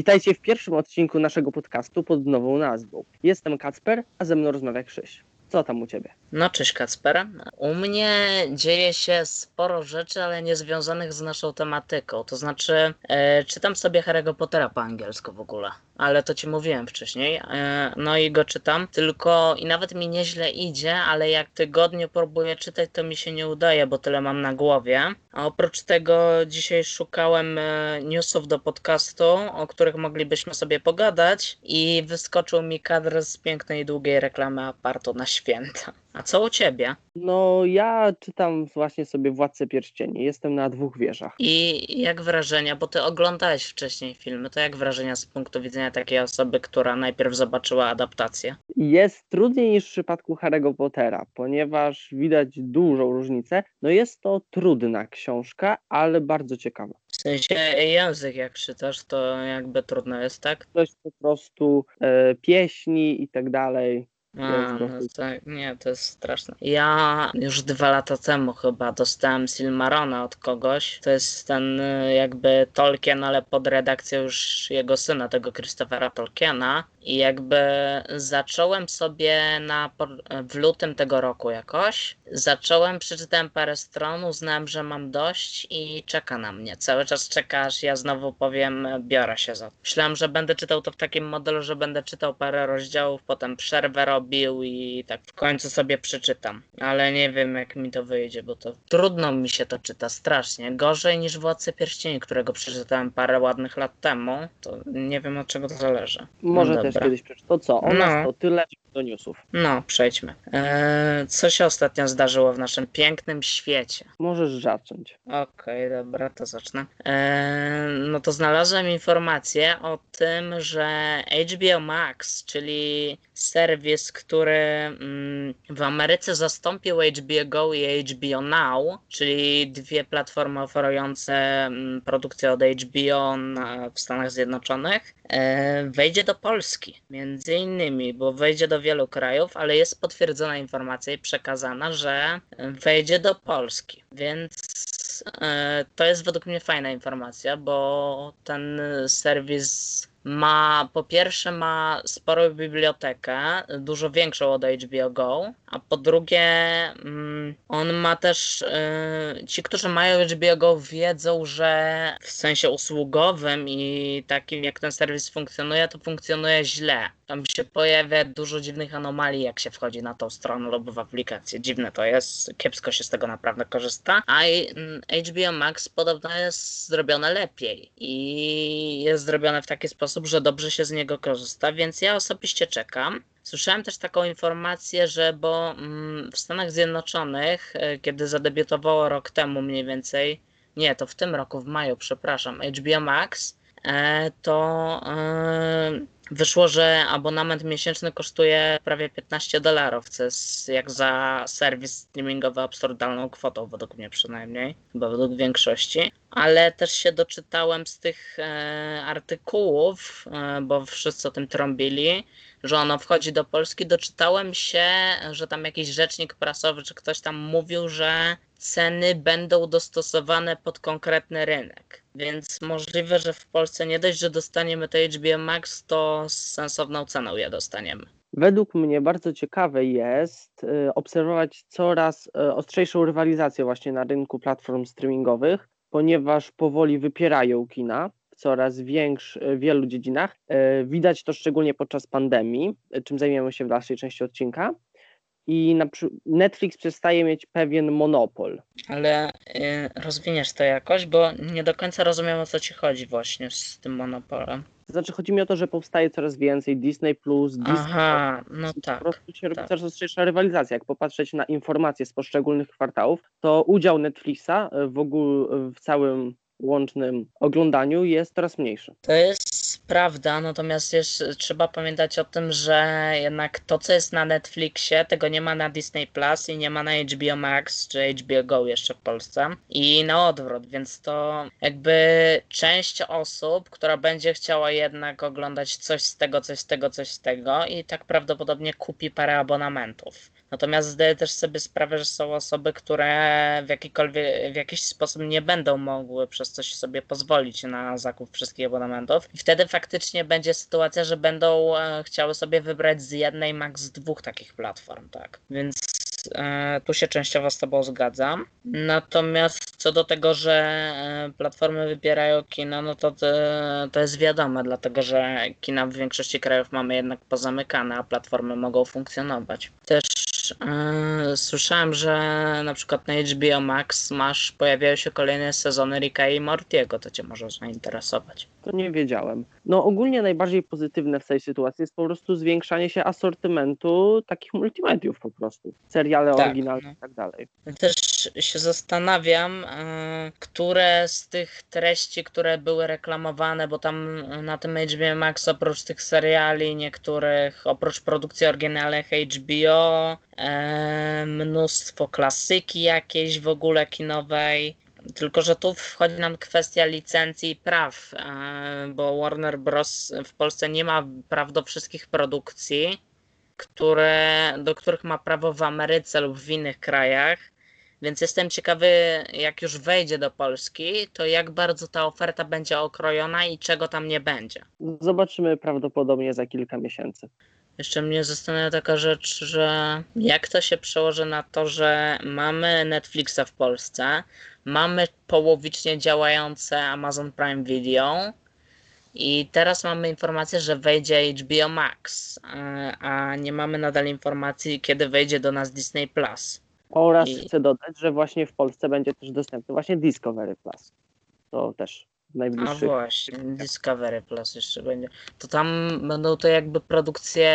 Witajcie w pierwszym odcinku naszego podcastu pod nową nazwą. Jestem Kacper, a ze mną rozmawia Krzyś. Co tam u ciebie? No cześć Kacper. U mnie dzieje się sporo rzeczy, ale nie związanych z naszą tematyką. To znaczy, e, czytam sobie Harry'ego Pottera po angielsku w ogóle, ale to ci mówiłem wcześniej. E, no i go czytam, tylko i nawet mi nieźle idzie, ale jak tygodnio próbuję czytać, to mi się nie udaje, bo tyle mam na głowie. A oprócz tego dzisiaj szukałem e, newsów do podcastu, o których moglibyśmy sobie pogadać i wyskoczył mi kadr z pięknej, długiej reklamy apartu na święta. A co u ciebie? No, ja czytam właśnie sobie Władcę Pierścieni. Jestem na dwóch wieżach. I jak wrażenia, bo ty oglądałeś wcześniej filmy, to jak wrażenia z punktu widzenia takiej osoby, która najpierw zobaczyła adaptację? Jest trudniej niż w przypadku Harry'ego Pottera, ponieważ widać dużą różnicę. No jest to trudna książka, ale bardzo ciekawa. W sensie język jak czytasz, to jakby trudno jest, tak? Coś po prostu e, pieśni i tak dalej. A, no tak, nie, to jest straszne. Ja już dwa lata temu chyba dostałem Silmarona od kogoś. To jest ten y, jakby Tolkien, ale pod redakcją już jego syna, tego Christophera Tolkiena. I jakby zacząłem sobie na, w lutym tego roku jakoś. Zacząłem, przeczytałem parę stron, uznałem, że mam dość i czeka na mnie. Cały czas czeka, aż ja znowu powiem, biorę się za to. Myślałem, że będę czytał to w takim modelu, że będę czytał parę rozdziałów, potem przerwę robił i tak w końcu sobie przeczytam. Ale nie wiem, jak mi to wyjdzie, bo to trudno mi się to czyta strasznie. Gorzej niż Władcy Pierścieni, którego przeczytałem parę ładnych lat temu. To nie wiem, od czego to zależy. Może no też kiedyś przeczytam. To co? O no. nas to tyle do newsów. No, przejdźmy. Eee, co się ostatnio zdarzyło w naszym pięknym świecie? Możesz zacząć. Okej, okay, dobra, to zacznę. Eee, no to znalazłem informację o tym, że HBO Max, czyli serwis, który mm, w Ameryce zastąpił HBO Go i HBO Now, czyli dwie platformy oferujące mm, produkcję od HBO na, w Stanach Zjednoczonych, e, wejdzie do Polski. Między innymi, bo wejdzie do wielu krajów, ale jest potwierdzona informacja i przekazana, że wejdzie do Polski. Więc e, to jest według mnie fajna informacja, bo ten serwis ma po pierwsze ma sporą bibliotekę, dużo większą od HBO Go, a po drugie mm, on ma też y, ci, którzy mają HBO Go wiedzą, że w sensie usługowym i takim jak ten serwis funkcjonuje, to funkcjonuje źle. Tam się pojawia dużo dziwnych anomalii, jak się wchodzi na tą stronę lub w aplikację. Dziwne to jest, kiepsko się z tego naprawdę korzysta. A HBO mm, Max podobno jest zrobione lepiej i jest zrobione w taki sposób, że dobrze się z niego korzysta, więc ja osobiście czekam. Słyszałem też taką informację, że bo mm, w Stanach Zjednoczonych, e, kiedy zadebiutowało rok temu mniej więcej, nie, to w tym roku, w maju, przepraszam, HBO Max, to e, wyszło, że abonament miesięczny kosztuje prawie 15 dolarów, co jest jak za serwis streamingowy absurdalną kwotą, według mnie przynajmniej, chyba według większości. Ale też się doczytałem z tych e, artykułów, e, bo wszyscy o tym trąbili, że ono wchodzi do Polski. Doczytałem się, że tam jakiś rzecznik prasowy czy ktoś tam mówił, że ceny będą dostosowane pod konkretny rynek. Więc możliwe, że w Polsce nie dość, że dostaniemy to HBO Max, to z sensowną ceną je dostaniemy. Według mnie bardzo ciekawe jest y, obserwować coraz y, ostrzejszą rywalizację właśnie na rynku platform streamingowych, ponieważ powoli wypierają kina w coraz większych, wielu dziedzinach. Y, widać to szczególnie podczas pandemii, czym zajmiemy się w dalszej części odcinka i Netflix przestaje mieć pewien monopol. Ale y, rozwiniesz to jakoś, bo nie do końca rozumiem o co ci chodzi właśnie z tym monopolem. To znaczy chodzi mi o to, że powstaje coraz więcej Disney+, Disney Aha, no tak. Po prostu się robi tak. coraz ostrzejsza rywalizacja. Jak popatrzeć na informacje z poszczególnych kwartałów, to udział Netflixa w ogóle w całym łącznym oglądaniu jest coraz mniejszy. To jest prawda, natomiast jest, trzeba pamiętać o tym, że jednak to, co jest na Netflixie, tego nie ma na Disney Plus i nie ma na HBO Max czy HBO Go jeszcze w Polsce i na odwrót, więc to jakby część osób, która będzie chciała jednak oglądać coś z tego, coś z tego, coś z tego i tak prawdopodobnie kupi parę abonamentów. Natomiast zdaję też sobie sprawę, że są osoby, które w, jakikolwiek, w jakiś sposób nie będą mogły przez coś sobie pozwolić na zakup wszystkich abonamentów. I wtedy faktycznie będzie sytuacja, że będą e, chciały sobie wybrać z jednej, max z dwóch takich platform, tak. Więc e, tu się częściowo z Tobą zgadzam. Natomiast co do tego, że e, platformy wybierają kina, no to, to jest wiadome, dlatego że kina w większości krajów mamy jednak pozamykane, a platformy mogą funkcjonować. Też e, słyszałem, że na przykład na HBO Max masz, pojawiają się kolejne sezony Ricka i Mortiego, to Cię może zainteresować. To nie wiedziałem. No ogólnie najbardziej pozytywne w tej sytuacji jest po prostu zwiększanie się asortymentu takich multimediów po prostu. Seriale Tak, oryginalne no. i tak dalej. Też się zastanawiam, e, które z tych treści, które były reklamowane, bo tam na tym HBO Max oprócz tych seriali niektórych, oprócz produkcji oryginalnych HBO, mnóstwo klasyki jakiejś w ogóle kinowej. Tylko, że tu wchodzi nam kwestia licencji i praw, e, bo Warner Bros. w Polsce nie ma praw do wszystkich produkcji, które, do których ma prawo w Ameryce lub w innych krajach. Więc jestem ciekawy, jak już wejdzie do Polski, to jak bardzo ta oferta będzie okrojona i czego tam nie będzie. Zobaczymy prawdopodobnie za kilka miesięcy. Jeszcze mnie zastanawia taka rzecz, że jak to się przełoży na to, że mamy Netflixa w Polsce, mamy połowicznie działające Amazon Prime Video i teraz mamy informację, że wejdzie HBO Max, e, a nie mamy nadal informacji, kiedy wejdzie do nas Disney Plus. Oraz I- chcę dodać, że właśnie w Polsce będzie też dostępny właśnie Discovery Plus. To też A najbliższych. właśnie, Discovery Plus jeszcze będzie. To tam będą to jakby produkcje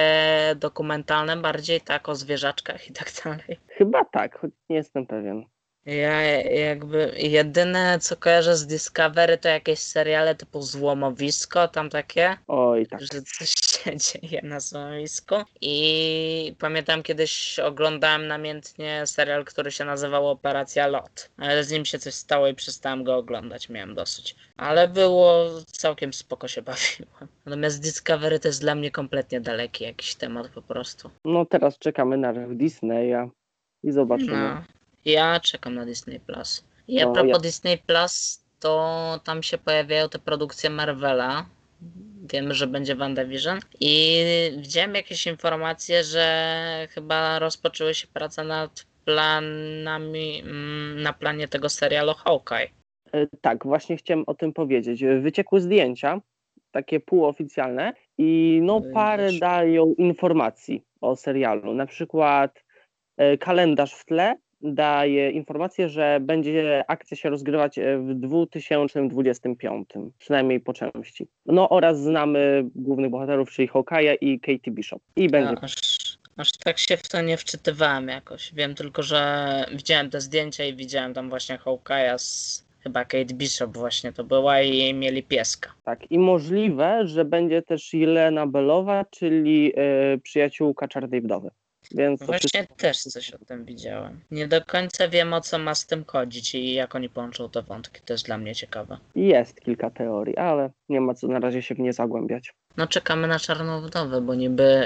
dokumentalne bardziej, tak, o zwierzaczkach i tak dalej. Chyba tak, choć nie jestem pewien. Ja jakby jedyne co kojarzę z Discovery to jakieś seriale typu Złomowisko, tam takie, Oj, tak. że coś się dzieje na złomowisku. I pamiętam kiedyś oglądałem namiętnie serial, który się nazywał Operacja Lot. Ale z nim się coś stało i przestałem go oglądać, miałem dosyć. Ale było całkiem spoko się bawiłem. Natomiast Discovery to jest dla mnie kompletnie daleki jakiś temat po prostu. No teraz czekamy na Disneya i zobaczymy. No, ja czekam na Disney Plus. I a No, propos ja- Disney Plus, to tam się pojawiają te produkcje Marvela. Wiemy, że będzie WandaVision. I widziałem jakieś informacje, że chyba rozpoczęły się prace nad planami, mm, na planie tego serialu Hawkeye. E, Tak, właśnie chciałem o tym powiedzieć. Wyciekły zdjęcia, takie półoficjalne, i no parę dają informacji o serialu. Na przykład e, kalendarz w tle daje informację, że będzie akcja się rozgrywać e, w 2025, przynajmniej po części. No oraz znamy głównych bohaterów, czyli Hawkeye'a i Katie Bishop. I będzie Ja aż, aż tak się w to nie wczytywałem jakoś. Wiem tylko, że widziałem te zdjęcia i widziałem tam właśnie Hawkeye'a z chyba Kate Bishop właśnie to była i mieli pieska. tak. I możliwe, że będzie też Jelena Belowa, czyli e, przyjaciółka Czarnej Wdowy. Więc Właśnie wszystko- też coś o tym widziałem. Nie do końca wiem o co ma z tym chodzić i jak oni połączą te wątki. To jest dla mnie ciekawe. Jest kilka teorii, ale nie ma co na razie się w nie zagłębiać. No czekamy na Czarną Wdowę, bo niby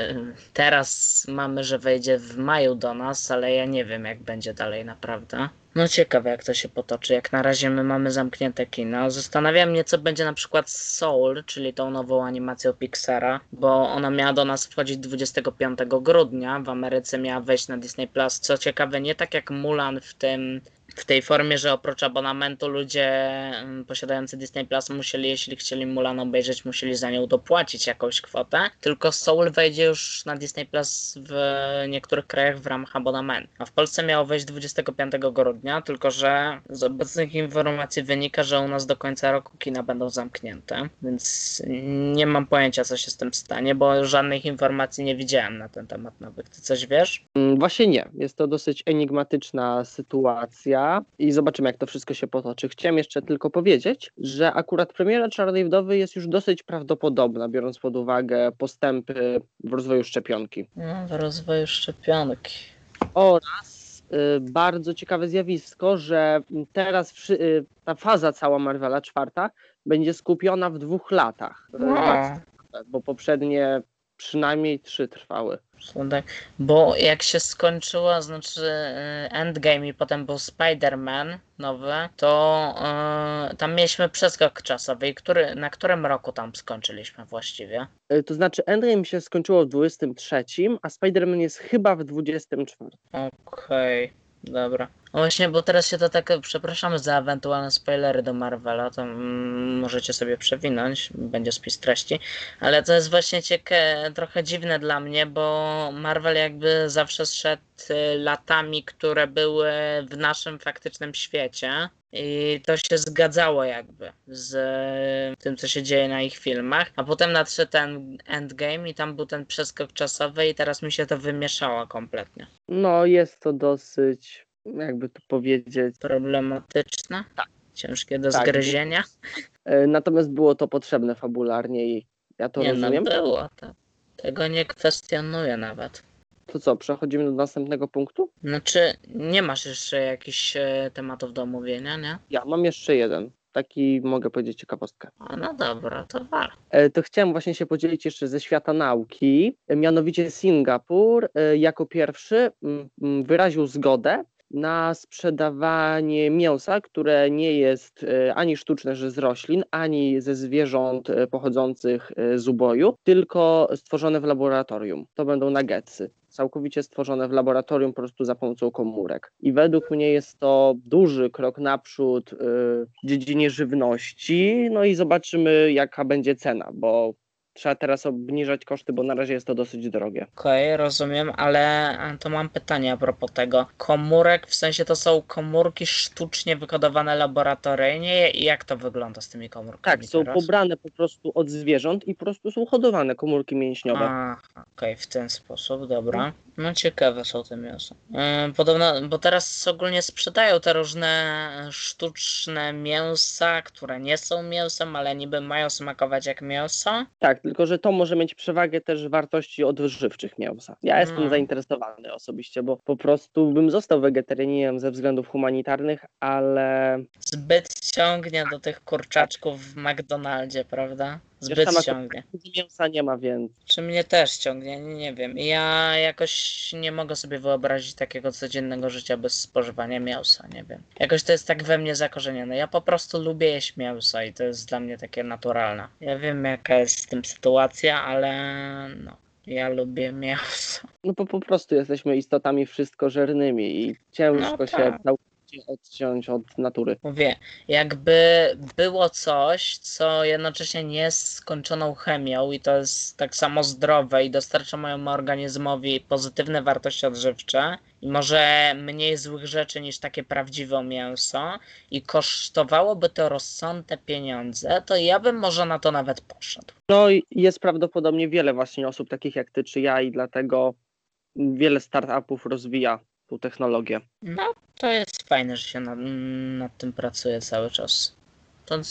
teraz mamy, że wejdzie w maju do nas, ale ja nie wiem jak będzie dalej naprawdę. No ciekawe jak to się potoczy. Jak na razie my mamy zamknięte kino. Zastanawia mnie co będzie na przykład z Soul, czyli tą nową animacją Pixara, bo ona miała do nas wchodzić 25 grudnia. W Ameryce miała wejść na Disney Plus. Co ciekawe, nie tak jak Mulan w tym w tej formie, że oprócz abonamentu ludzie mm, posiadający Disney Plus musieli, jeśli chcieli Mulan obejrzeć, musieli za nią dopłacić jakąś kwotę. Tylko Soul wejdzie już na Disney Plus w niektórych krajach w ramach abonamentu. A w Polsce miało wejść 25 grudnia, tylko że z obecnych informacji wynika, że u nas do końca roku kina będą zamknięte, więc nie mam pojęcia, co się z tym stanie, bo żadnych informacji nie widziałem na ten temat nawet. Ty coś wiesz? Mm, Właśnie nie. Jest to dosyć enigmatyczna sytuacja i zobaczymy, jak to wszystko się potoczy. Chciałem jeszcze tylko powiedzieć, że akurat premiera Czarnej Wdowy jest już dosyć prawdopodobna, biorąc pod uwagę postępy w rozwoju szczepionki. No, w rozwoju szczepionki. Oraz y, bardzo ciekawe zjawisko, że teraz y, ta faza cała Marvela, czwarta, będzie skupiona w dwóch latach. Bo poprzednie przynajmniej trzy trwały. Tak, bo jak się skończyło, znaczy y, Endgame i potem był Spider-Man nowy, to y, tam mieliśmy przeskok czasowy. I który, na którym roku tam skończyliśmy właściwie? Y, To znaczy Endgame się skończyło w 23, a Spider-Man jest chyba w 24. Okej, dobra. No właśnie, bo teraz się to tak, przepraszamy za ewentualne spoilery do Marvela, to możecie sobie przewinąć, będzie spis treści, ale to jest właśnie ciekawe, trochę dziwne dla mnie, bo Marvel jakby zawsze szedł y, latami, które były w naszym faktycznym świecie. I to się zgadzało jakby z y, tym, co się dzieje na ich filmach. A potem nadszedł ten endgame i tam był ten przeskok czasowy i teraz mi się to wymieszało kompletnie. No jest to dosyć, jakby to powiedzieć. problematyczne, Tak. ciężkie do Tak, zgryzienia. E, Natomiast było to potrzebne fabularnie i ja to nie no, rozumiem. było to. Tego nie kwestionuję nawet. To co, przechodzimy do następnego punktu? Znaczy, nie masz jeszcze jakichś e, tematów do omówienia, nie? Ja mam jeszcze jeden. Taki mogę powiedzieć ciekawostkę. A no dobra, to war. E, To chciałem właśnie się podzielić jeszcze ze świata nauki. E, Mianowicie Singapur jako pierwszy wyraził zgodę na sprzedawanie mięsa, które nie jest e, ani sztuczne, że z roślin, ani ze zwierząt e, pochodzących e, z uboju, tylko stworzone w laboratorium. To będą nuggetsy. Całkowicie stworzone w laboratorium po prostu za pomocą komórek. I według mnie jest to duży krok naprzód w dziedzinie żywności. No i zobaczymy, jaka będzie cena, bo trzeba teraz obniżać koszty, bo na razie jest to dosyć drogie. Okej, rozumiem, ale e, to mam pytanie a propos tego. Komórek, w sensie to są komórki sztucznie wykodowane laboratoryjnie i jak to wygląda z tymi komórkami Tak, są teraz? pobrane po prostu od zwierząt i po prostu są hodowane komórki mięśniowe. A, okej, w ten sposób, dobra. No ciekawe są te mięsa. Yy, Podobno, bo teraz ogólnie sprzedają te różne sztuczne mięsa, które nie są mięsem, ale niby mają smakować jak mięso. Tak, tylko że to może mieć przewagę też wartości odżywczych mięsa. Ja jestem Mm. zainteresowany osobiście, bo po prostu bym został wegetarianinem ze względów humanitarnych, ale Zbyt ciągnie do tych kurczaczków w McDonaldzie, prawda? Zbyt sama ciągnie. mięsa nie ma, więc Czy mnie też ciągnie? Nie, nie wiem. Ja jakoś nie mogę sobie wyobrazić takiego codziennego życia bez spożywania mięsa, nie wiem. Jakoś to jest tak we mnie zakorzenione. Ja po prostu lubię jeść mięso i to jest dla mnie takie naturalne. Ja wiem jaka jest z tym sytuacja, ale no. Ja lubię mięso. no bo po prostu jesteśmy istotami wszystkożernymi i ciężko No się tak. całkowicie odciąć od natury. Mówię, jakby było coś, co jednocześnie nie jest skończoną chemią i to jest tak samo zdrowe i dostarcza mojemu organizmowi pozytywne wartości odżywcze i może mniej złych rzeczy niż takie prawdziwe mięso i kosztowałoby to rozsądne pieniądze, to ja bym może na to nawet poszedł. No i jest prawdopodobnie wiele właśnie osób takich jak ty czy ja i dlatego wiele startupów rozwija tą technologię. No, to jest fajne, że się nad, nad tym pracuje cały czas. To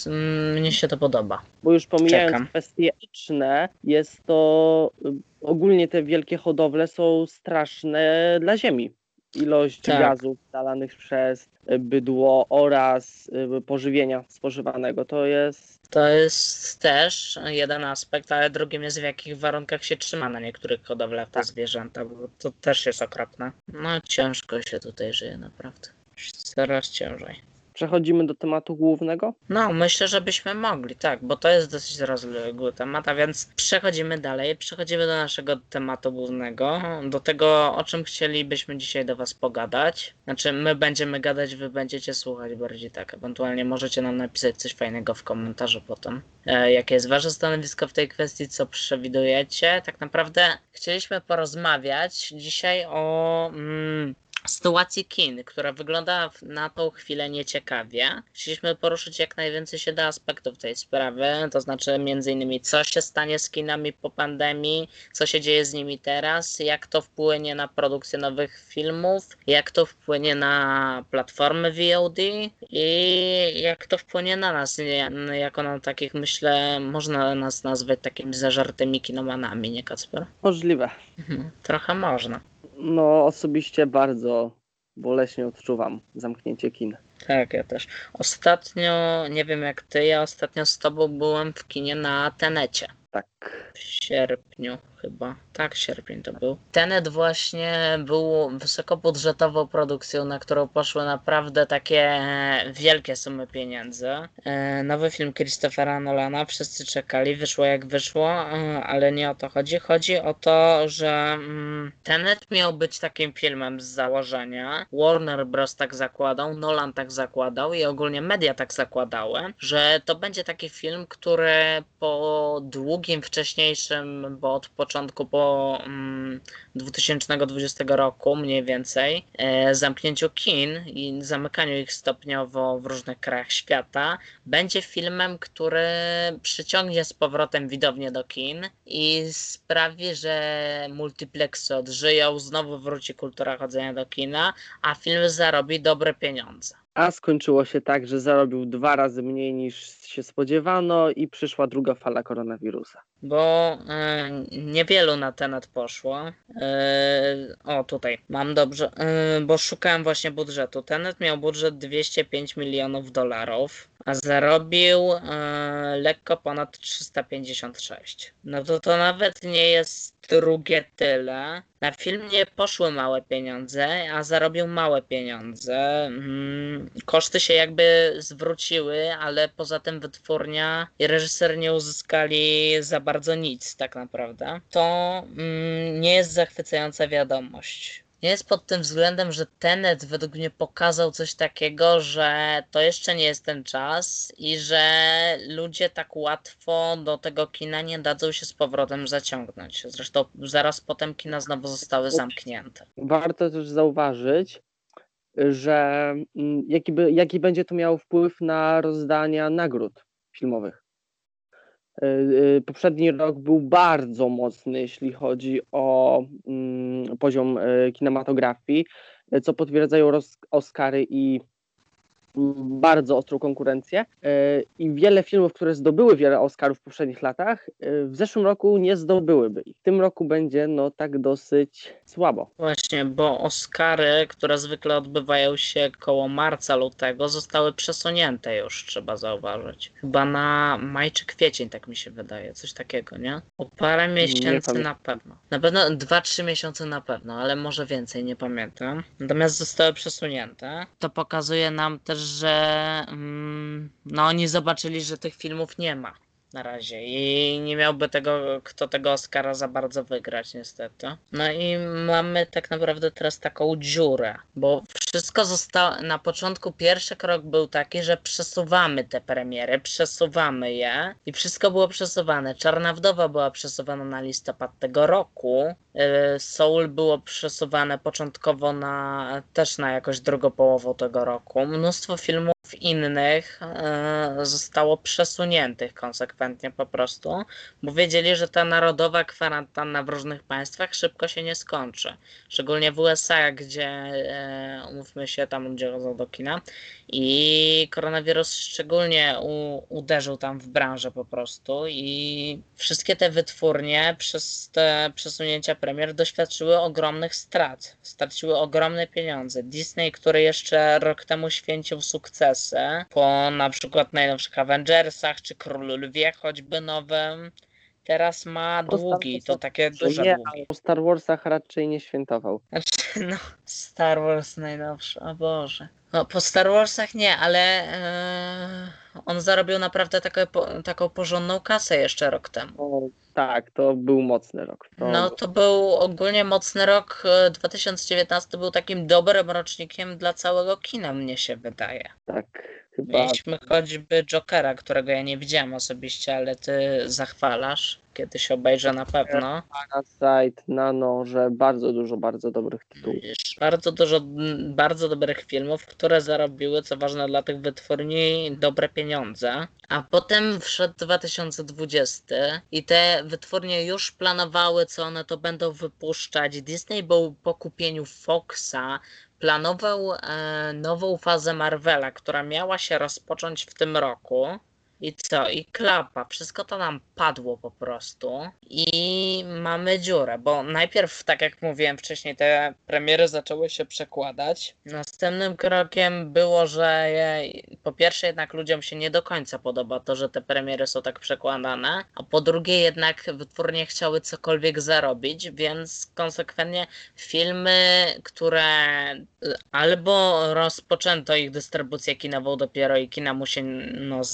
mnie się to podoba. Bo już pomijając Czekam. kwestie etyczne, jest to y, ogólnie te wielkie hodowle są straszne dla ziemi. Ilość Tak. gazów dalanych przez y, bydło oraz y, pożywienia spożywanego to jest To jest też jeden aspekt, ale drugim jest w jakich warunkach się trzyma na niektórych hodowlach te Tak. zwierzęta, bo to też jest okropne. No ciężko się tutaj żyje naprawdę. Coraz ciężej. Przechodzimy do tematu głównego. No, myślę, że byśmy mogli, tak, bo to jest dosyć rozległy temat, a więc przechodzimy dalej, przechodzimy do naszego tematu głównego, do tego, o czym chcielibyśmy dzisiaj do Was pogadać. Znaczy, my będziemy gadać, Wy będziecie słuchać bardziej tak, ewentualnie możecie nam napisać coś fajnego w komentarzu potem. E, jakie jest Wasze stanowisko w tej kwestii, co przewidujecie? Tak naprawdę chcieliśmy porozmawiać dzisiaj o... Mm, sytuacji kin, która wygląda na tą chwilę nieciekawie. Chcieliśmy poruszyć jak najwięcej się da aspektów tej sprawy, to znaczy między innymi co się stanie z kinami po pandemii, co się dzieje z nimi teraz, jak to wpłynie na produkcję nowych filmów, jak to wpłynie na platformy VOD i jak to wpłynie na nas, jako na takich myślę, można nas nazwać takimi zażartymi kinomanami, nie Kacper? Możliwe. Mhm, Trochę można. No osobiście bardzo boleśnie odczuwam zamknięcie kin. Tak, ja też. Ostatnio, nie wiem jak ty, ja ostatnio z tobą byłem w kinie na Tenecie. Tak. w sierpniu chyba. Tak, sierpień to był. Tenet właśnie był wysokobudżetową produkcją, na którą poszły naprawdę takie wielkie sumy pieniędzy. E, Nowy film Christophera Nolana, wszyscy czekali, wyszło jak wyszło, e, ale nie o to chodzi. Chodzi o to, że mm, Tenet miał być takim filmem z założenia. Warner Bros. tak zakładał, Nolan tak zakładał i ogólnie media tak zakładały, że to będzie taki film, który po długim wcześniejszym, bo od początku po mm, 2020 roku mniej więcej, e, zamknięciu kin i zamykaniu ich stopniowo w różnych krajach świata, będzie filmem, który przyciągnie z powrotem widownię do kin i sprawi, że multiplexy odżyją, znowu wróci kultura chodzenia do kina, a film zarobi dobre pieniądze. A skończyło się tak, że zarobił dwa razy mniej niż się spodziewano i przyszła druga fala koronawirusa. Bo e, niewielu na temat poszło. E, o, tutaj mam dobrze, e, bo szukałem właśnie budżetu. Tenet miał budżet 205 milionów dolarów, a zarobił lekko ponad 356. No to to nawet nie jest drugie tyle. Na film nie poszły małe pieniądze, a zarobił małe pieniądze. Mm, koszty się jakby zwróciły, ale poza tym wytwórnia i reżyser nie uzyskali za bardzo nic tak naprawdę. To mm, nie jest zachwycająca wiadomość. Nie jest pod tym względem, że Tenet według mnie pokazał coś takiego, że to jeszcze nie jest ten czas i że ludzie tak łatwo do tego kina nie dadzą się z powrotem zaciągnąć. Zresztą zaraz potem kina znowu zostały zamknięte. Warto też zauważyć, że mm, jaki, by, jaki będzie to miało wpływ na rozdania nagród filmowych. Y, y, Poprzedni rok był bardzo mocny, jeśli chodzi o mm, poziom y, kinematografii, co potwierdzają Oscary i bardzo ostrą konkurencję. Y, I wiele filmów, które zdobyły wiele Oscarów w poprzednich latach, y, w zeszłym roku nie zdobyłyby. I w tym roku będzie no tak dosyć słabo. Właśnie, bo Oscary, które zwykle odbywają się koło marca, lutego, zostały przesunięte już, trzeba zauważyć. Chyba na maj czy kwiecień, tak mi się wydaje, coś takiego, nie? O parę miesięcy na pewno. Na pewno 2-3 miesiące na pewno, ale może więcej, nie pamiętam. Natomiast zostały przesunięte. To pokazuje nam też, że mm, no oni zobaczyli, że tych filmów nie ma na razie i nie miałby tego, kto tego Oscara za bardzo wygrać niestety. No i mamy tak naprawdę teraz taką dziurę, bo wszystko zostało, na początku pierwszy krok był taki, że przesuwamy te premiery, przesuwamy je i wszystko było przesuwane. Czarna Wdowa była przesuwana na listopad tego roku, yy, Soul było przesuwane początkowo na, też na jakoś drugą połowę tego roku. Mnóstwo filmów innych e, zostało przesuniętych konsekwentnie po prostu, bo wiedzieli, że ta narodowa kwarantanna w różnych państwach szybko się nie skończy. Szczególnie w USA, gdzie e, umówmy się, tam ludzie chodzą do kina i koronawirus szczególnie u, uderzył tam w branżę po prostu i wszystkie te wytwórnie przez te przesunięcia premier doświadczyły ogromnych strat, straciły ogromne pieniądze. Disney, który jeszcze rok temu święcił po na przykład najnowszych Avengersach czy Królu Lwie choćby nowym, teraz ma długi, to takie Że duże nie, długi. po Star Warsach raczej nie świętował. Znaczy, no, Star Wars najnowszy, o Boże. No, po Star Warsach nie, ale e, on zarobił naprawdę takie, po, taką porządną kasę jeszcze rok temu. No, tak, to był mocny rok. To, No to był ogólnie mocny rok. e, 2019 był takim dobrym rocznikiem dla całego kina, mnie się wydaje. Tak, chyba Mieliśmy choćby Jokera, którego ja nie widziałem osobiście, ale ty zachwalasz. Kiedyś obejrzę na pewno. Parasite, Nano, że bardzo dużo, bardzo dobrych tytułów. Bardzo dużo bardzo dobrych filmów, które zarobiły, co ważne dla tych wytwórni, dobre pieniądze. A potem wszedł 2020 i te wytwórnie już planowały, co one to będą wypuszczać. Disney był po kupieniu Foxa planował e, nową fazę Marvela, która miała się rozpocząć w tym roku. I co? I klapa. Wszystko to nam padło po prostu. I mamy dziurę, bo najpierw, tak jak mówiłem wcześniej, te premiery zaczęły się przekładać. Następnym krokiem było, że po pierwsze jednak ludziom się nie do końca podoba to, że te premiery są tak przekładane, a po drugie jednak wytwórnie chciały cokolwiek zarobić, więc konsekwentnie filmy, które albo rozpoczęto ich dystrybucję kinową dopiero i kina musi no,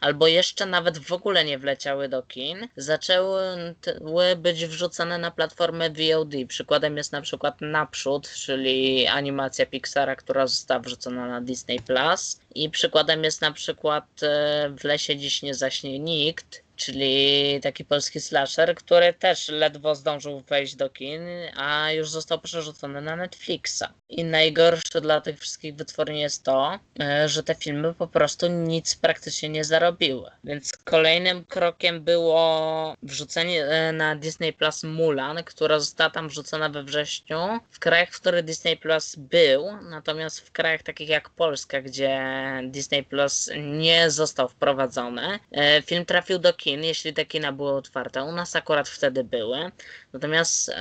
albo jeszcze nawet w ogóle nie wleciały do kin, zaczęły być wrzucane na platformę VOD. Przykładem jest na przykład Naprzód, czyli animacja Pixara, która została wrzucona na Disney Plus. I przykładem jest na przykład e, W lesie dziś nie zaśnie nikt, czyli taki polski slasher, który też ledwo zdążył wejść do kin, a już został przerzucony na Netflixa. I najgorsze dla tych wszystkich wytwórni jest to, e, że te filmy po prostu nic praktycznie nie zarobiły. Więc kolejnym krokiem było wrzucenie e, na Disney Plus Mulan, która została tam wrzucona we wrześniu w krajach, w których Disney Plus był, natomiast w krajach takich jak Polska, gdzie Disney Plus nie został wprowadzony, e, film trafił do kin kin, jeśli te kina były otwarte. U nas akurat wtedy były. Natomiast e,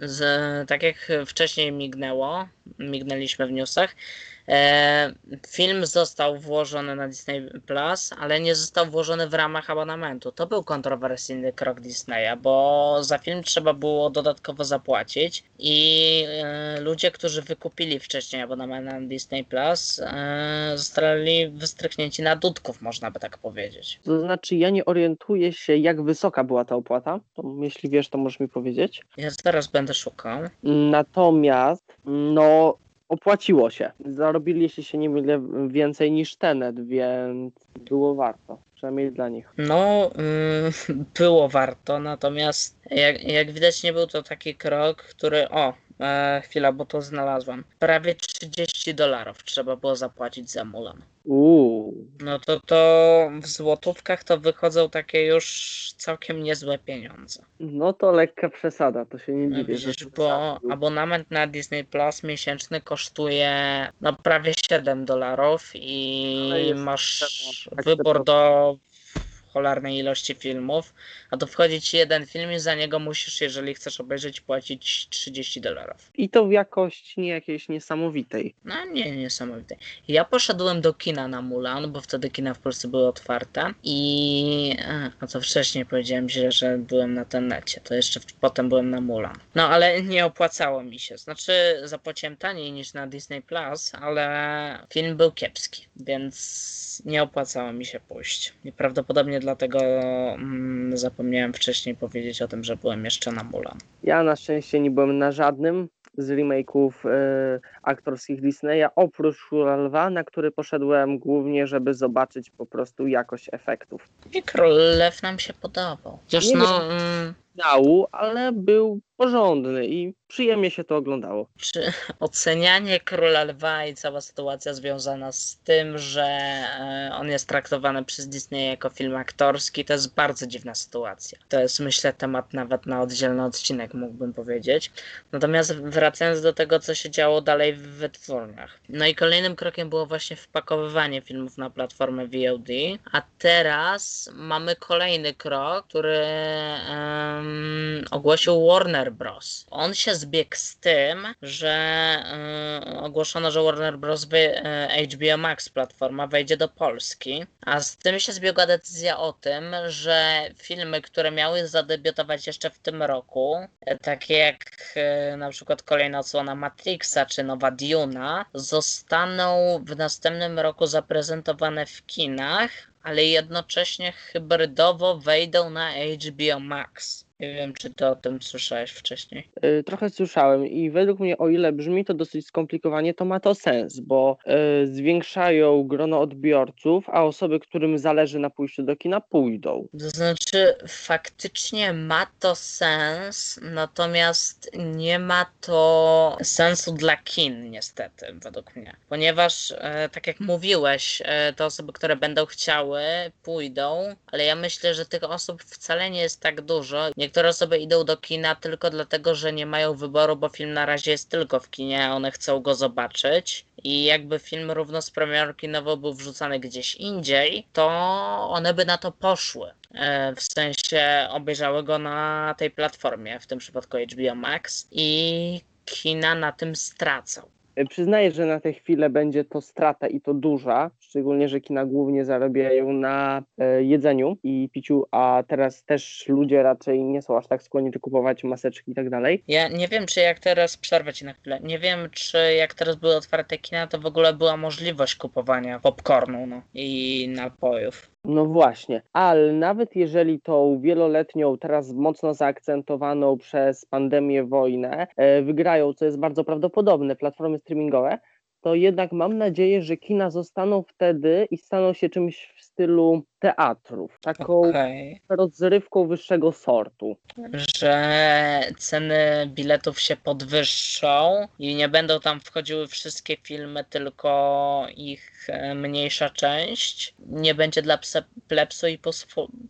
z, tak jak wcześniej mignęło, mignęliśmy w newsach, E, film został włożony na Disney Plus, ale nie został włożony w ramach abonamentu. To był kontrowersyjny krok Disneya, bo za film trzeba było dodatkowo zapłacić i e, ludzie, którzy wykupili wcześniej abonament na Disney Plus, e, zostali wystrychnięci na dudków, można by tak powiedzieć. To znaczy, ja nie orientuję się, jak wysoka była ta opłata. Jeśli wiesz, to możesz mi powiedzieć. Ja zaraz będę szukał. Natomiast, no, opłaciło się. Zarobiliście się nie więcej niż Tenet, więc było warto. Przynajmniej dla nich. No, yy, było warto, natomiast jak, jak widać nie był to taki krok, który... O, e, chwila, bo to znalazłam. Prawie 30 dolarów trzeba było zapłacić za Mulan. Uuu. No to to w złotówkach to wychodzą takie już całkiem niezłe pieniądze. No to lekka przesada, to się nie No dziwię. widzisz, bo przesadził. abonament na Disney Plus miesięczny kosztuje no prawie 7 dolarów i masz tak wybór do cholernej ilości filmów, a to wchodzi ci jeden film i za niego musisz, jeżeli chcesz obejrzeć, płacić 30 dolarów. I to w jakości nie jakiejś niesamowitej. No nie, niesamowite. Ja poszedłem do kina na Mulan, bo wtedy kina w Polsce były otwarte i... A, a to wcześniej powiedziałem źle, że byłem na tenecie, to jeszcze potem byłem na Mulan. No ale nie opłacało mi się. Znaczy zapłaciłem taniej niż na Disney Plus, ale film był kiepski, więc nie opłacało mi się pójść. I prawdopodobnie dlatego mm, zapomniałem wcześniej powiedzieć o tym, że byłem jeszcze na Mulan. Ja na szczęście nie byłem na żadnym z remake'ów e, aktorskich Disneya, oprócz Króla Lwa, na który poszedłem głównie, żeby zobaczyć po prostu jakość efektów. I Król Lew nam się podobał. Chociaż Nie no... Mm, Dału, ale był porządny i przyjemnie się to oglądało. czy ocenianie Króla Lwa i cała sytuacja związana z tym, że e, on jest traktowany przez Disney jako film aktorski, to jest bardzo dziwna sytuacja. To jest myślę temat nawet na oddzielny odcinek, mógłbym powiedzieć. Natomiast wracając do tego, co się działo dalej w wytwórniach. No i kolejnym krokiem było właśnie wpakowywanie filmów na platformę VOD, a teraz mamy kolejny krok, który em, ogłosił Warner Bros. On się zbiegł z tym, że e, ogłoszono, że Warner Bros. Wy, e, HBO Max platforma wejdzie do Polski, a z tym się zbiegła decyzja o tym, że filmy, które miały zadebiutować jeszcze w tym roku, e, takie jak e, na przykład kolejna odsłona Matrixa czy nowa Duna, zostaną w następnym roku zaprezentowane w kinach, ale jednocześnie hybrydowo wejdą na HBO Max. Nie wiem, czy ty o tym słyszałeś wcześniej. Y, Trochę słyszałem i według mnie, o ile brzmi to dosyć skomplikowanie, to ma to sens, bo y, zwiększają grono odbiorców, a osoby, którym zależy na pójściu do kina, pójdą. To znaczy, faktycznie ma to sens, natomiast nie ma to sensu dla kin, niestety, według mnie. Ponieważ, e, tak jak mówiłeś, te osoby, które będą chciały, pójdą, ale ja myślę, że tych osób wcale nie jest tak dużo. Niektóre osoby idą do kina tylko dlatego, że nie mają wyboru, bo film na razie jest tylko w kinie, a one chcą go zobaczyć. I jakby film równo z premierą kinową był wrzucany gdzieś indziej, to one by na to poszły. E, w sensie obejrzały go na tej platformie, w tym przypadku HBO Max. I kina na tym stracą. E, przyznaję, że na tę chwilę będzie to strata i to duża, szczególnie, że kina głównie zarabiają na e, jedzeniu i piciu, a teraz też ludzie raczej nie są aż tak skłonni kupować maseczki i tak dalej. Ja nie wiem, czy jak teraz, przerwę ci na chwilę, nie wiem, czy jak teraz były otwarte kina, to w ogóle była możliwość kupowania popcornu no, i napojów. No właśnie, ale nawet jeżeli tą wieloletnią, teraz mocno zaakcentowaną przez pandemię wojnę e, wygrają, co jest bardzo prawdopodobne, platformy streamingowe, to jednak mam nadzieję, że kina zostaną wtedy i staną się czymś stylu teatrów, taką okay. rozrywką wyższego sortu. Że ceny biletów się podwyższą i nie będą tam wchodziły wszystkie filmy, tylko ich e, mniejsza część. Nie będzie dla plepsu i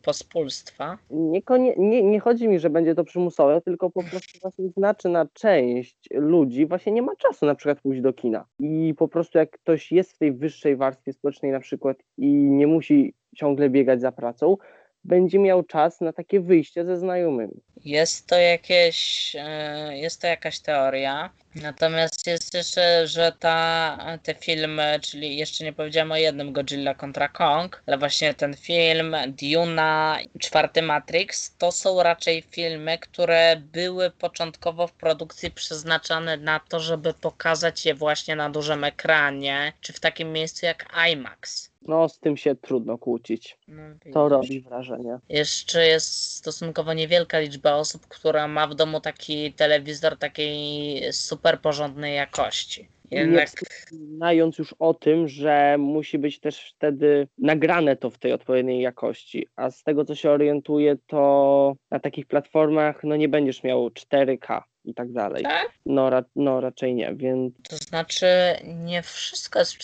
pospólstwa. Nie, nie, nie chodzi mi, że będzie to przymusowe, tylko po prostu właśnie znaczy na część ludzi właśnie nie ma czasu na przykład pójść do kina. I po prostu jak ktoś jest w tej wyższej warstwie społecznej na przykład i nie musi ciągle biegać za pracą, będzie miał czas na takie wyjście ze znajomymi. Jest to jakieś, e, jest to jakaś teoria. Natomiast jest jeszcze, że ta, te filmy, czyli jeszcze nie powiedziałem o jednym Godzilla kontra Kong, ale właśnie ten film, Duna, czwarty Matrix, to są raczej filmy, które były początkowo w produkcji przeznaczane na to, żeby pokazać je właśnie na dużym ekranie, czy w takim miejscu jak IMAX. No, z tym się trudno kłócić. No, to robi wrażenie. Jeszcze jest stosunkowo niewielka liczba osób, która ma w domu taki telewizor takiej super porządnej jakości. Jednak... Znając już o tym, że musi być też wtedy nagrane to w tej odpowiedniej jakości, a z tego co się orientuję, to na takich platformach no nie będziesz miał 4K i tak dalej. Tak? No, ra no raczej nie, więc... To znaczy nie wszystko jest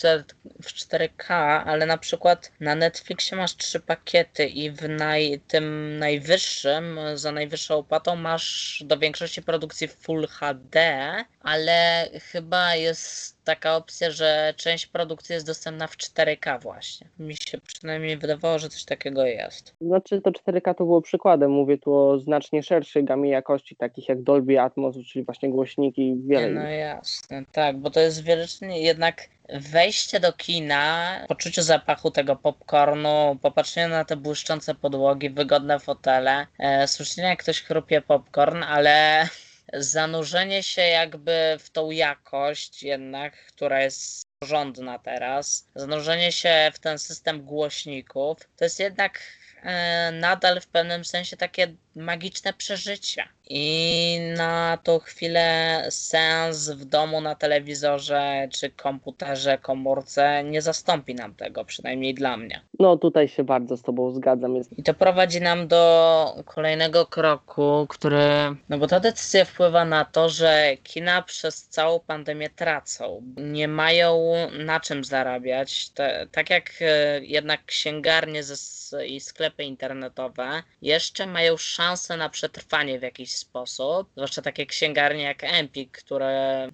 w 4K, ale na przykład na Netflixie masz trzy pakiety i w naj, tym najwyższym, za najwyższą opłatą masz do większości produkcji Full HD, ale chyba jest taka opcja, że część produkcji jest dostępna w 4K właśnie. Mi się przynajmniej wydawało, że coś takiego jest. Znaczy to 4K to było przykładem, mówię tu o znacznie szerszej gamie jakości, takich jak Dolby Atmos, czyli właśnie głośniki i wiele No jasne, tak, bo to jest wielocznie jednak wejście do kina, poczucie zapachu tego popcornu, popatrzenie na te błyszczące podłogi, wygodne fotele, e, słyszenie jak ktoś chrupie popcorn, ale zanurzenie się jakby w tą jakość jednak, która jest porządna teraz, zanurzenie się w ten system głośników, to jest jednak e, nadal w pewnym sensie takie magiczne przeżycie. I na tą chwilę sens w domu, na telewizorze, czy komputerze, komórce nie zastąpi nam tego, przynajmniej dla mnie. No tutaj się bardzo z Tobą zgadzam. I to prowadzi nam do kolejnego kroku, który. No bo ta decyzja wpływa na to, że kina przez całą pandemię tracą. Nie mają na czym zarabiać. Te, tak jak e, jednak księgarnie ze, i sklepy internetowe jeszcze mają szansę szansę na przetrwanie w jakiś sposób, zwłaszcza takie księgarnie jak Empik, które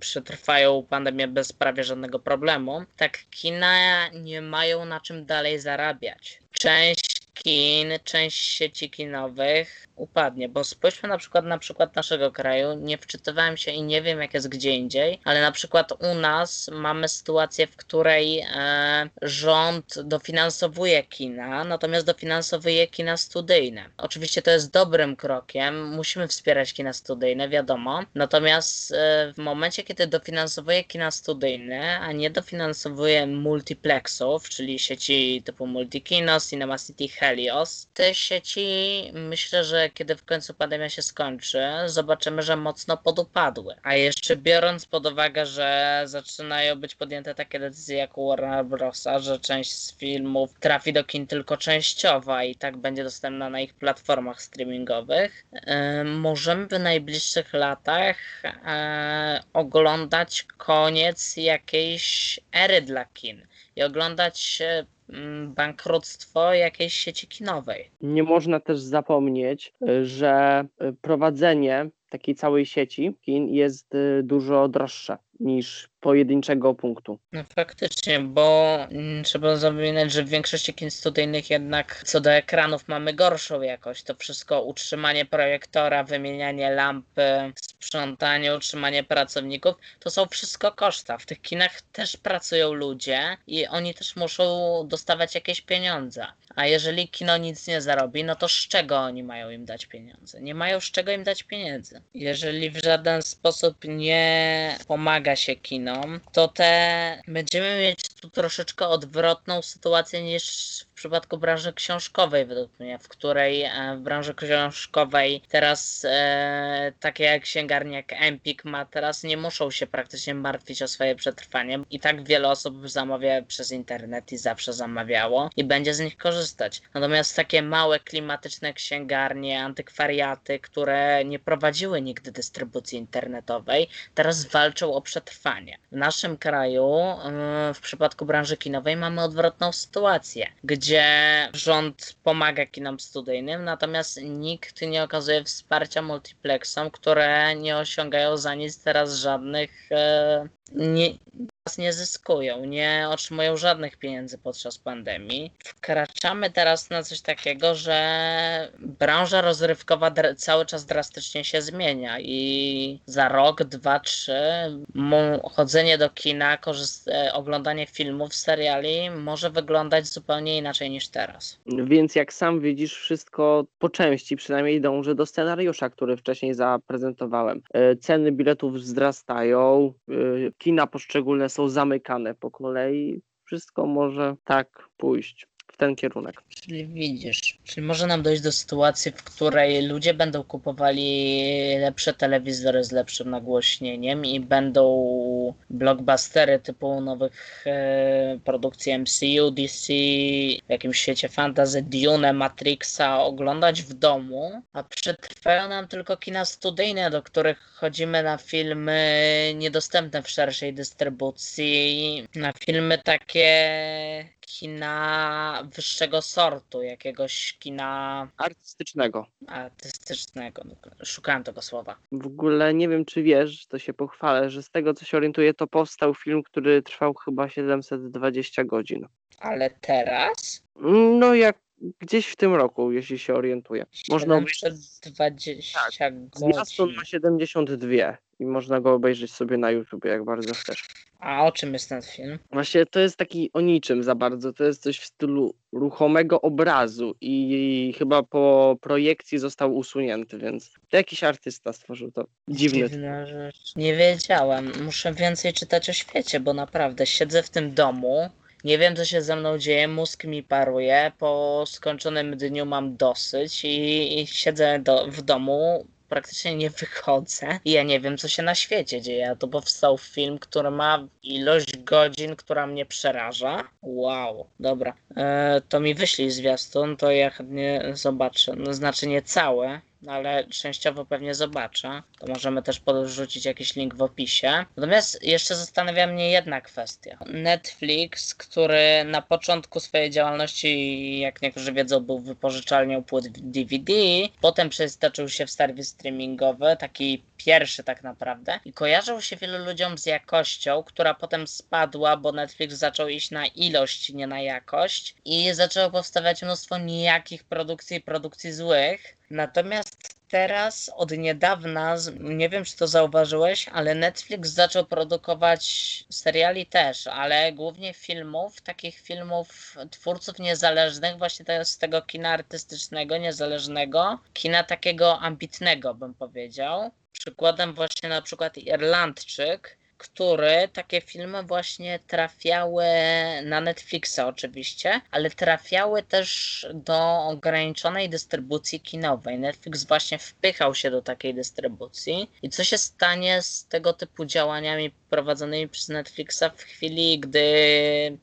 przetrwają pandemię bez prawie żadnego problemu, tak kina nie mają na czym dalej zarabiać. Część kin, część sieci kinowych upadnie, bo spójrzmy na przykład na przykład naszego kraju, nie wczytywałem się i nie wiem jak jest gdzie indziej, ale na przykład u nas mamy sytuację, w której e, rząd dofinansowuje kina, natomiast dofinansowuje kina studyjne. Oczywiście to jest dobrym krokiem, musimy wspierać kina studyjne, wiadomo, natomiast e, w momencie, kiedy dofinansowuje kina studyjne, a nie dofinansowuje multiplexów, czyli sieci typu Multikino, Cinema City Helios, te sieci myślę, że kiedy w końcu pandemia się skończy, zobaczymy, że mocno podupadły. A jeszcze biorąc pod uwagę, że zaczynają być podjęte takie decyzje jak u Warner Brosa, że część z filmów trafi do kin tylko częściowa i tak będzie dostępna na ich platformach streamingowych, yy, możemy w najbliższych latach yy, oglądać koniec jakiejś ery dla kin i oglądać bankructwo jakiejś sieci kinowej. Nie można też zapomnieć, y, że y, prowadzenie takiej całej sieci kin jest y, dużo droższe niż pojedynczego punktu. No faktycznie, bo mm, trzeba zapominać, że w większości kin studyjnych jednak co do ekranów mamy gorszą jakość. To wszystko utrzymanie projektora, wymienianie lampy, sprzątanie, utrzymanie pracowników, to są wszystko koszta. W tych kinach też pracują ludzie i oni też muszą dostawać jakieś pieniądze. A jeżeli kino nic nie zarobi, no to z czego oni mają im dać pieniądze? Nie mają z czego im dać pieniędzy. Jeżeli w żaden sposób nie pomaga się kinom, to te będziemy mieć tu troszeczkę odwrotną sytuację niż w przypadku branży książkowej, według mnie, w której e, w branży książkowej teraz e, takie jak księgarnia jak Empik ma teraz nie muszą się praktycznie martwić o swoje przetrwanie. I tak wiele osób zamawia przez internet i zawsze zamawiało i będzie z nich korzystać. Natomiast takie małe klimatyczne księgarnie, antykwariaty, które nie prowadziły nigdy dystrybucji internetowej, teraz walczą o przetrwanie. W naszym kraju, e, w przypadku branży kinowej, mamy odwrotną sytuację, gdzie rząd pomaga kinom studyjnym, natomiast nikt nie okazuje wsparcia multiplexom, które nie osiągają za nic teraz żadnych e, nie, nie zyskują, nie otrzymują żadnych pieniędzy podczas pandemii. Wkraczamy teraz na coś takiego, że branża rozrywkowa cały czas drastycznie się zmienia i za rok, dwa, trzy chodzenie do kina, e, oglądanie filmów, seriali może wyglądać zupełnie inaczej niż teraz. Więc jak sam widzisz, wszystko po części przynajmniej dąży do scenariusza, który wcześniej zaprezentowałem. E, ceny biletów wzrastają, e, kina poszczególne są zamykane po kolei. Wszystko może tak pójść w ten kierunek. Czyli widzisz, czyli może nam dojść do sytuacji, w której ludzie będą kupowali lepsze telewizory z lepszym nagłośnieniem i będą blockbustery typu nowych e, produkcji MCU, DC, w jakimś świecie fantasy, Dune, Matrixa oglądać w domu, a przetrwają nam tylko kina studyjne, do których chodzimy na filmy niedostępne w szerszej dystrybucji, na filmy takie kina wyższego sortu, jakiegoś kina artystycznego. Artystycznego. Szukałem tego słowa. W ogóle nie wiem, czy wiesz, to się pochwalę, że z tego co się orientuję, to powstał film, który trwał chyba 720 godzin. Ale teraz? No jak gdzieś w tym roku, jeśli się orientuję. Można obejrzeć 20 tak. godzin. Zwiastun ma 72 i można go obejrzeć sobie na YouTube, jak bardzo chcesz. A o czym jest ten film? Właśnie to jest taki o niczym za bardzo. To jest coś w stylu ruchomego obrazu i chyba po projekcji został usunięty, więc to jakiś artysta stworzył to. Dziwny. Dziwna rzecz. Nie wiedziałam. Muszę więcej czytać o świecie, bo naprawdę siedzę w tym domu. Nie wiem, co się ze mną dzieje, mózg mi paruje. Po skończonym dniu mam dosyć i, i siedzę do, w domu praktycznie nie wychodzę i ja nie wiem, co się na świecie dzieje. A to powstał film, który ma ilość godzin, która mnie przeraża. Wow, dobra. E, to mi wyślij zwiastun, to ja chętnie zobaczę. No, znaczy nie całe, ale częściowo pewnie zobaczę. To możemy też podrzucić jakiś link w opisie. Natomiast jeszcze zastanawia mnie jedna kwestia. Netflix, który na początku swojej działalności, jak niektórzy wiedzą, był wypożyczalnią płyt DVD, potem przestaczył się w serwis streamingowy, taki pierwszy tak naprawdę, i kojarzył się wielu ludziom z jakością, która potem spadła, bo Netflix zaczął iść na ilość, nie na jakość, i zaczęło powstawać mnóstwo nijakich produkcji, produkcji złych. Natomiast teraz od niedawna, nie wiem czy to zauważyłeś, ale Netflix zaczął produkować seriali też, ale głównie filmów, takich filmów twórców niezależnych, właśnie z tego kina artystycznego, niezależnego, kina takiego ambitnego bym powiedział. Przykładem właśnie na przykład Irlandczyk, który takie filmy właśnie trafiały na Netflixa oczywiście, ale trafiały też do ograniczonej dystrybucji kinowej. Netflix właśnie wpychał się do takiej dystrybucji. I co się stanie z tego typu działaniami prowadzonymi przez Netflixa w chwili, gdy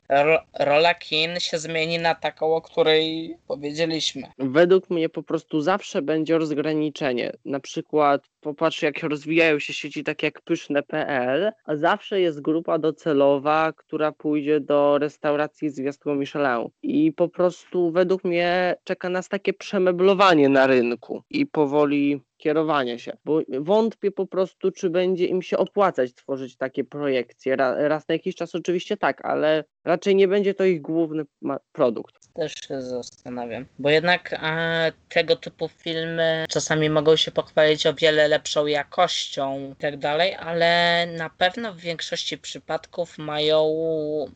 ro rola kin się zmieni na taką, o której powiedzieliśmy. Według mnie po prostu zawsze będzie rozgraniczenie. Na przykład popatrz, jak rozwijają się sieci takie jak pyszne.pl, a zawsze jest grupa docelowa, która pójdzie do restauracji z gwiazdką Michelin. I po prostu według mnie czeka nas takie przemeblowanie na rynku i powoli kierowanie się, bo wątpię po prostu, czy będzie im się opłacać tworzyć takie projekcje. Ra, raz na jakiś czas oczywiście tak, ale raczej nie będzie to ich główny produkt. Też się zastanawiam, bo jednak e, tego typu filmy czasami mogą się pochwalić o wiele lepszą jakością i tak dalej, ale na pewno w większości przypadków mają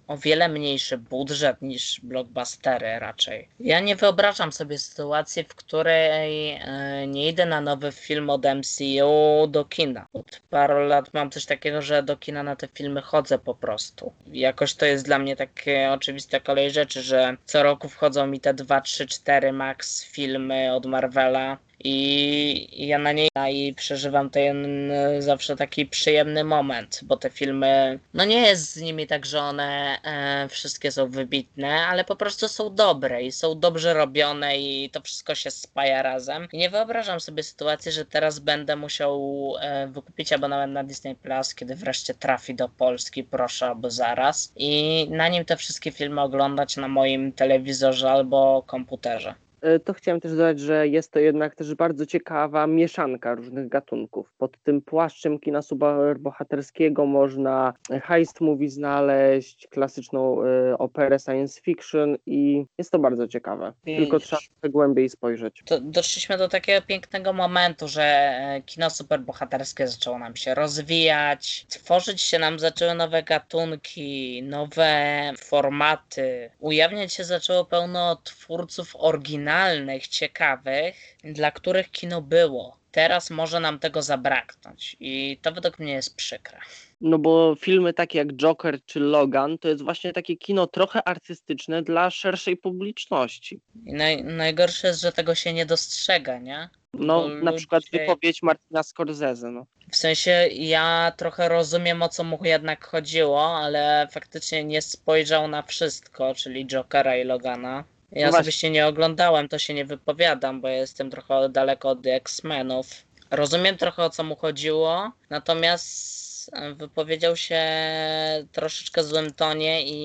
o wiele mniejszy budżet niż blockbustery raczej. Ja nie wyobrażam sobie sytuacji, w której e, nie idę na nowy film od MCU do kina. Od paru lat mam coś takiego, że do kina na te filmy chodzę po prostu. Jakoś to jest dla mnie takie oczywiste kolej rzeczy, że co roku wchodzą mi te 2, 3, 4 max filmy od Marvela i ja na niej i przeżywam ten e, zawsze taki przyjemny moment, bo te filmy, no nie jest z nimi tak, że one e, wszystkie są wybitne, ale po prostu są dobre i są dobrze robione i to wszystko się spaja razem. I nie wyobrażam sobie sytuacji, że teraz będę musiał e, wykupić abonament na Disney Plus, kiedy wreszcie trafi do Polski, proszę albo zaraz i na nim te wszystkie filmy oglądać na moim telewizorze albo komputerze. E, to chciałem też dodać, że jest to jednak też bardzo ciekawa mieszanka różnych gatunków. Pod tym płaszczem kina superbohaterskiego można heist movie znaleźć, klasyczną y, operę science fiction i jest to bardzo ciekawe. Tylko trzeba trochę głębiej spojrzeć. To doszliśmy do takiego pięknego momentu, że e, kino superbohaterskie zaczęło nam się rozwijać, tworzyć się nam zaczęły nowe gatunki, nowe formaty, ujawniać się zaczęło pełno twórców oryginalnych, oryginalnych, ciekawych, dla których kino było. Teraz może nam tego zabraknąć i to według mnie jest przykre. No bo filmy takie jak Joker czy Logan to jest właśnie takie kino trochę artystyczne dla szerszej publiczności. I naj, najgorsze jest, że tego się nie dostrzega, nie? No, bo na ludzie... przykład wypowiedź Martina Scorsese. No. W sensie ja trochę rozumiem o co mu jednak chodziło, ale faktycznie nie spojrzał na wszystko, czyli Jokera i Logana. Ja no osobiście nie oglądałem, to się nie wypowiadam, bo jestem trochę daleko od X-Menów. Rozumiem trochę o co mu chodziło, natomiast wypowiedział się troszeczkę w złym tonie i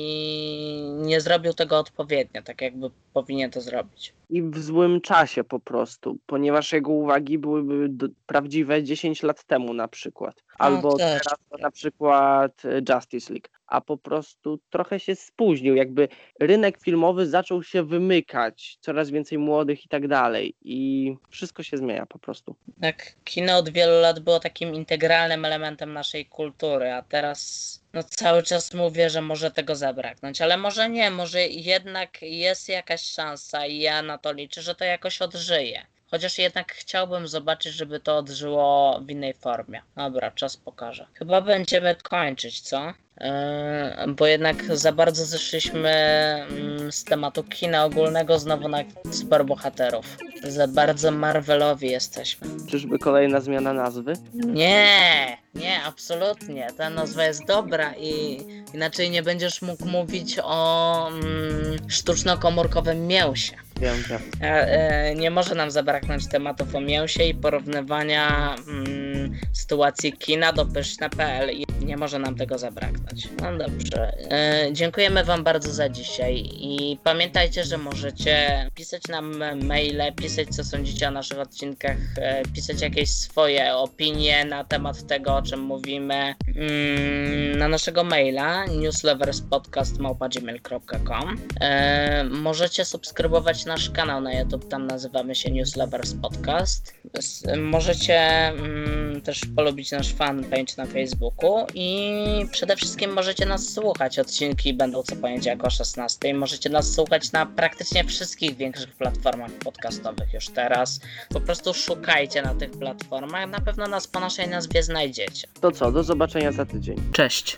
nie zrobił tego odpowiednio, tak jakby powinien to zrobić. I w złym czasie po prostu, ponieważ jego uwagi byłyby prawdziwe 10 lat temu na przykład. Albo no, teraz na przykład Justice League a po prostu trochę się spóźnił. Jakby rynek filmowy zaczął się wymykać, coraz więcej młodych i tak dalej. I wszystko się zmienia po prostu. Tak, kino od wielu lat było takim integralnym elementem naszej kultury, a teraz no cały czas mówię, że może tego zabraknąć, ale może nie, może jednak jest jakaś szansa i ja na to liczę, że to jakoś odżyje. Chociaż jednak chciałbym zobaczyć, żeby to odżyło w innej formie. Dobra, czas pokaże. Chyba będziemy kończyć, co? Bo jednak za bardzo zeszliśmy mm, z tematu kina ogólnego znowu na superbohaterów. Za bardzo Marvelowi jesteśmy. Czyżby kolejna zmiana nazwy? Nie, nie, absolutnie. Ta nazwa jest dobra i inaczej nie będziesz mógł mówić o mm, sztuczno-komórkowym mięsie. Wiem, wiem. E, nie może nam zabraknąć tematów o mięsie i porównywania mm, sytuacji kina do pyszne.pl i nie może nam tego zabraknąć. No dobrze. E, dziękujemy Wam bardzo za dzisiaj i pamiętajcie, że możecie pisać nam maile, pisać co sądzicie o naszych odcinkach, e, pisać jakieś swoje opinie na temat tego, o czym mówimy mm, na naszego maila newsloverspodcast.gmail.com e, Możecie subskrybować nasz kanał na YouTube, tam nazywamy się Newslovers Podcast. Możecie mm, też polubić nasz fanpage na Facebooku i przede wszystkim możecie nas słuchać. Odcinki będą co poniedziałek o 16. Możecie nas słuchać na praktycznie wszystkich większych platformach podcastowych już teraz. Po prostu szukajcie na tych platformach. Na pewno nas po naszej nazwie znajdziecie. To co, do zobaczenia za tydzień. Cześć.